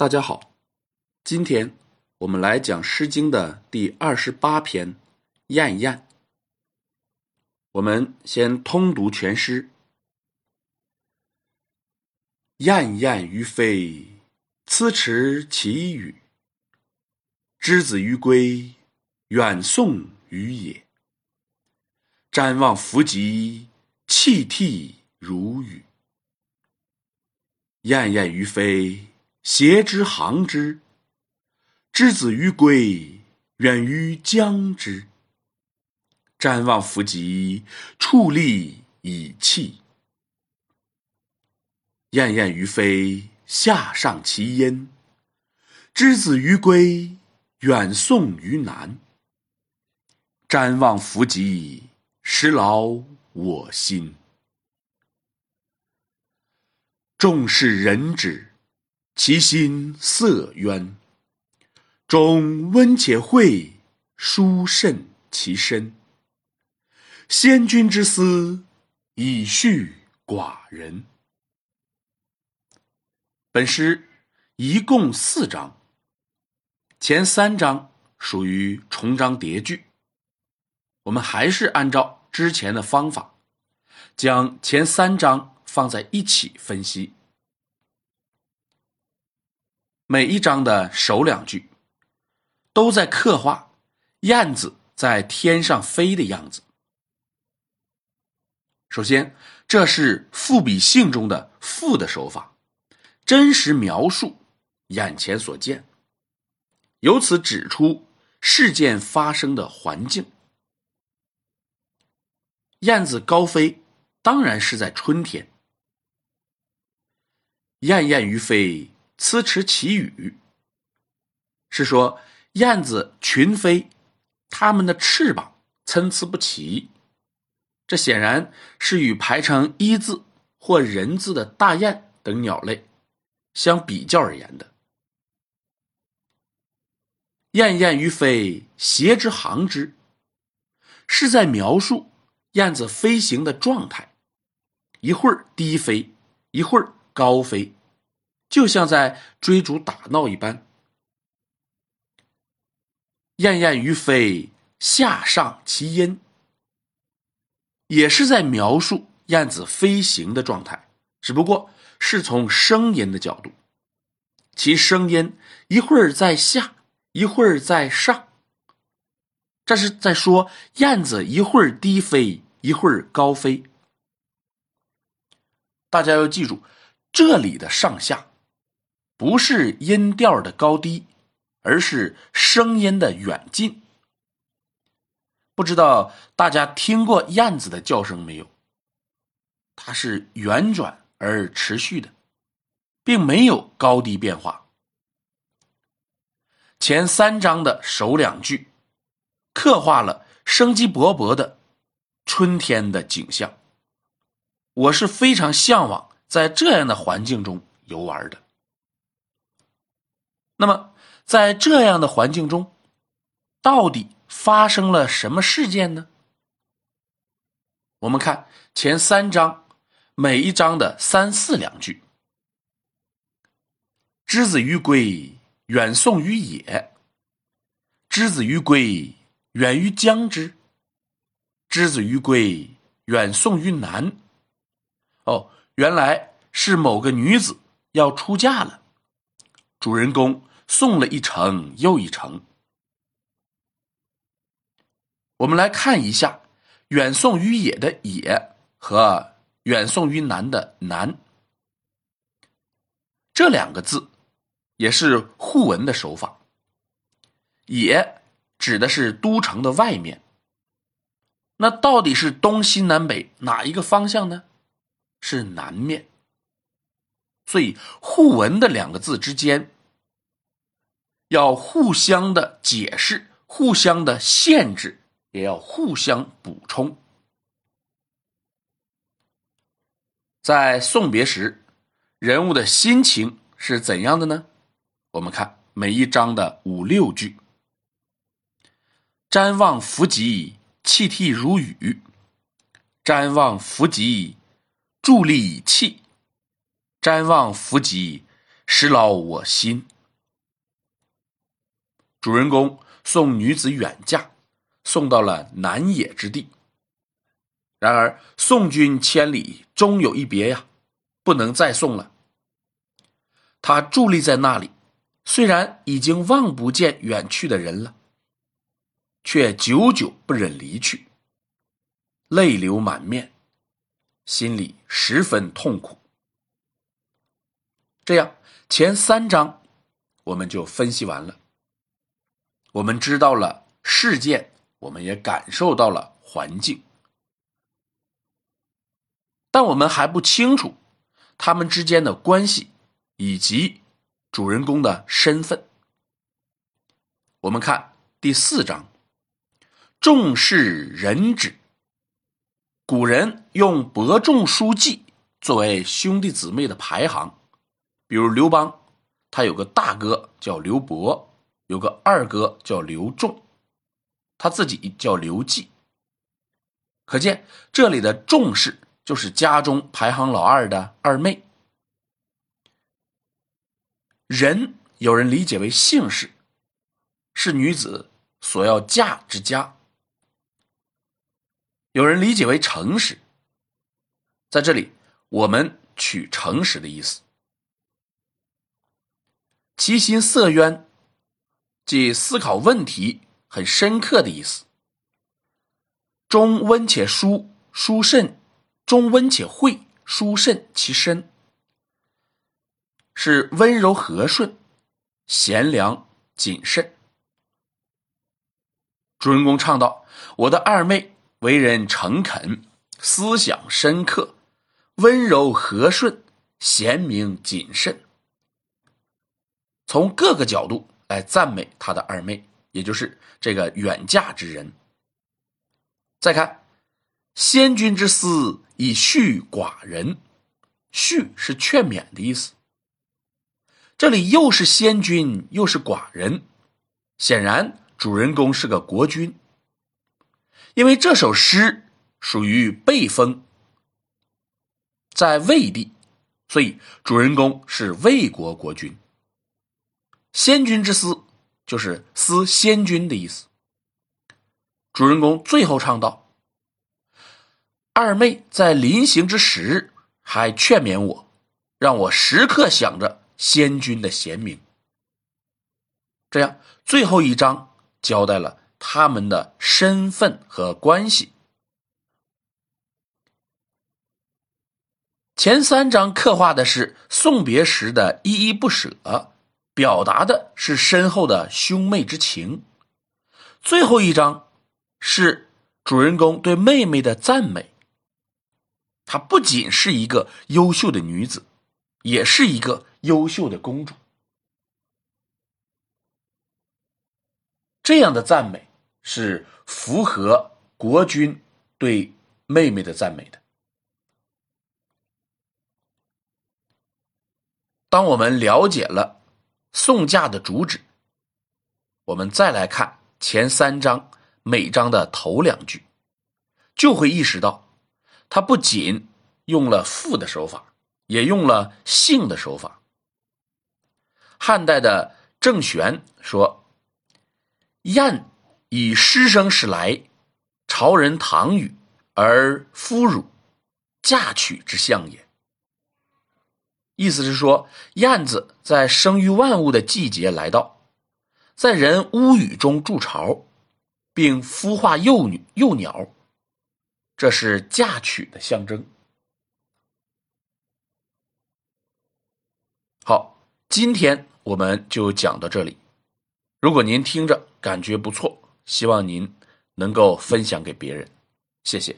大家好，今天我们来讲《诗经》的第二十八篇《燕燕》。我们先通读全诗：“燕燕于飞，皴驰其羽。之子于归，远送于野。瞻望弗及，泣涕如雨。燕燕于飞。”挟之行之，之子于归，远于将之。瞻望弗及，矗立以泣。燕燕于飞，下上其音。之子于归，远送于南。瞻望弗及，实劳我心。众是人之。其心色渊，终温且惠，殊甚其身。先君之思，以恤寡人。本诗一共四章，前三章属于重章叠句。我们还是按照之前的方法，将前三章放在一起分析。每一章的首两句，都在刻画燕子在天上飞的样子。首先，这是赋比兴中的赋的手法，真实描述眼前所见，由此指出事件发生的环境。燕子高飞，当然是在春天。燕燕于飞。呲驰其羽，是说燕子群飞，它们的翅膀参差不齐。这显然是与排成一字或人字的大雁等鸟类相比较而言的。燕燕于飞，挟之行之，是在描述燕子飞行的状态，一会儿低飞，一会儿高飞。就像在追逐打闹一般，燕燕于飞，下上其音，也是在描述燕子飞行的状态，只不过是从声音的角度，其声音一会儿在下，一会儿在上，这是在说燕子一会儿低飞，一会儿高飞。大家要记住，这里的上下。不是音调的高低，而是声音的远近。不知道大家听过燕子的叫声没有？它是圆转而持续的，并没有高低变化。前三章的首两句，刻画了生机勃勃的春天的景象。我是非常向往在这样的环境中游玩的。那么，在这样的环境中，到底发生了什么事件呢？我们看前三章，每一章的三四两句：“之子于归，远送于野；之子于归，远于将之；之子于归，远送于南。”哦，原来是某个女子要出嫁了，主人公。送了一程又一程。我们来看一下“远送于野”的“野”和“远送于南”的“南”，这两个字也是互文的手法。“野”指的是都城的外面，那到底是东西南北哪一个方向呢？是南面。所以互文的两个字之间。要互相的解释，互相的限制，也要互相补充。在送别时，人物的心情是怎样的呢？我们看每一章的五六句：“瞻望弗及，泣涕如雨；瞻望弗及，伫立以泣；瞻望弗及，使劳我心。主人公送女子远嫁，送到了南野之地。然而送君千里，终有一别呀，不能再送了。他伫立在那里，虽然已经望不见远去的人了，却久久不忍离去，泪流满面，心里十分痛苦。这样，前三章我们就分析完了。我们知道了事件，我们也感受到了环境，但我们还不清楚他们之间的关系以及主人公的身份。我们看第四章，重视人指。古人用伯仲叔季作为兄弟姊妹的排行。比如刘邦，他有个大哥叫刘伯，有个二哥叫刘仲，他自己叫刘季。可见这里的仲氏就是家中排行老二的二妹。人有人理解为姓氏，是女子所要嫁之家；有人理解为诚实，在这里我们取诚实的意思。其心色渊，即思考问题很深刻的意思。中温且疏，疏慎；中温且惠，疏慎其身。是温柔和顺、贤良谨慎。主人公唱道：“我的二妹为人诚恳，思想深刻，温柔和顺，贤明谨慎。”从各个角度来赞美他的二妹，也就是这个远嫁之人。再看，先君之思以恤寡人，恤是劝勉的意思。这里又是先君又是寡人，显然主人公是个国君。因为这首诗属于背风，在魏地，所以主人公是魏国国君。先君之思，就是思先君的意思。主人公最后唱道：“二妹在临行之时，还劝勉我，让我时刻想着先君的贤明。”这样，最后一章交代了他们的身份和关系。前三章刻画的是送别时的依依不舍。表达的是深厚的兄妹之情。最后一章是主人公对妹妹的赞美。她不仅是一个优秀的女子，也是一个优秀的公主。这样的赞美是符合国君对妹妹的赞美的。当我们了解了。送嫁的主旨，我们再来看前三章每章的头两句，就会意识到，他不仅用了赋的手法，也用了性的手法。汉代的郑玄说：“燕以师生使来，朝人唐语而夫汝，嫁娶之相也。”意思是说，燕子在生育万物的季节来到，在人屋宇中筑巢，并孵化幼女幼鸟，这是嫁娶的象征。好，今天我们就讲到这里。如果您听着感觉不错，希望您能够分享给别人，谢谢。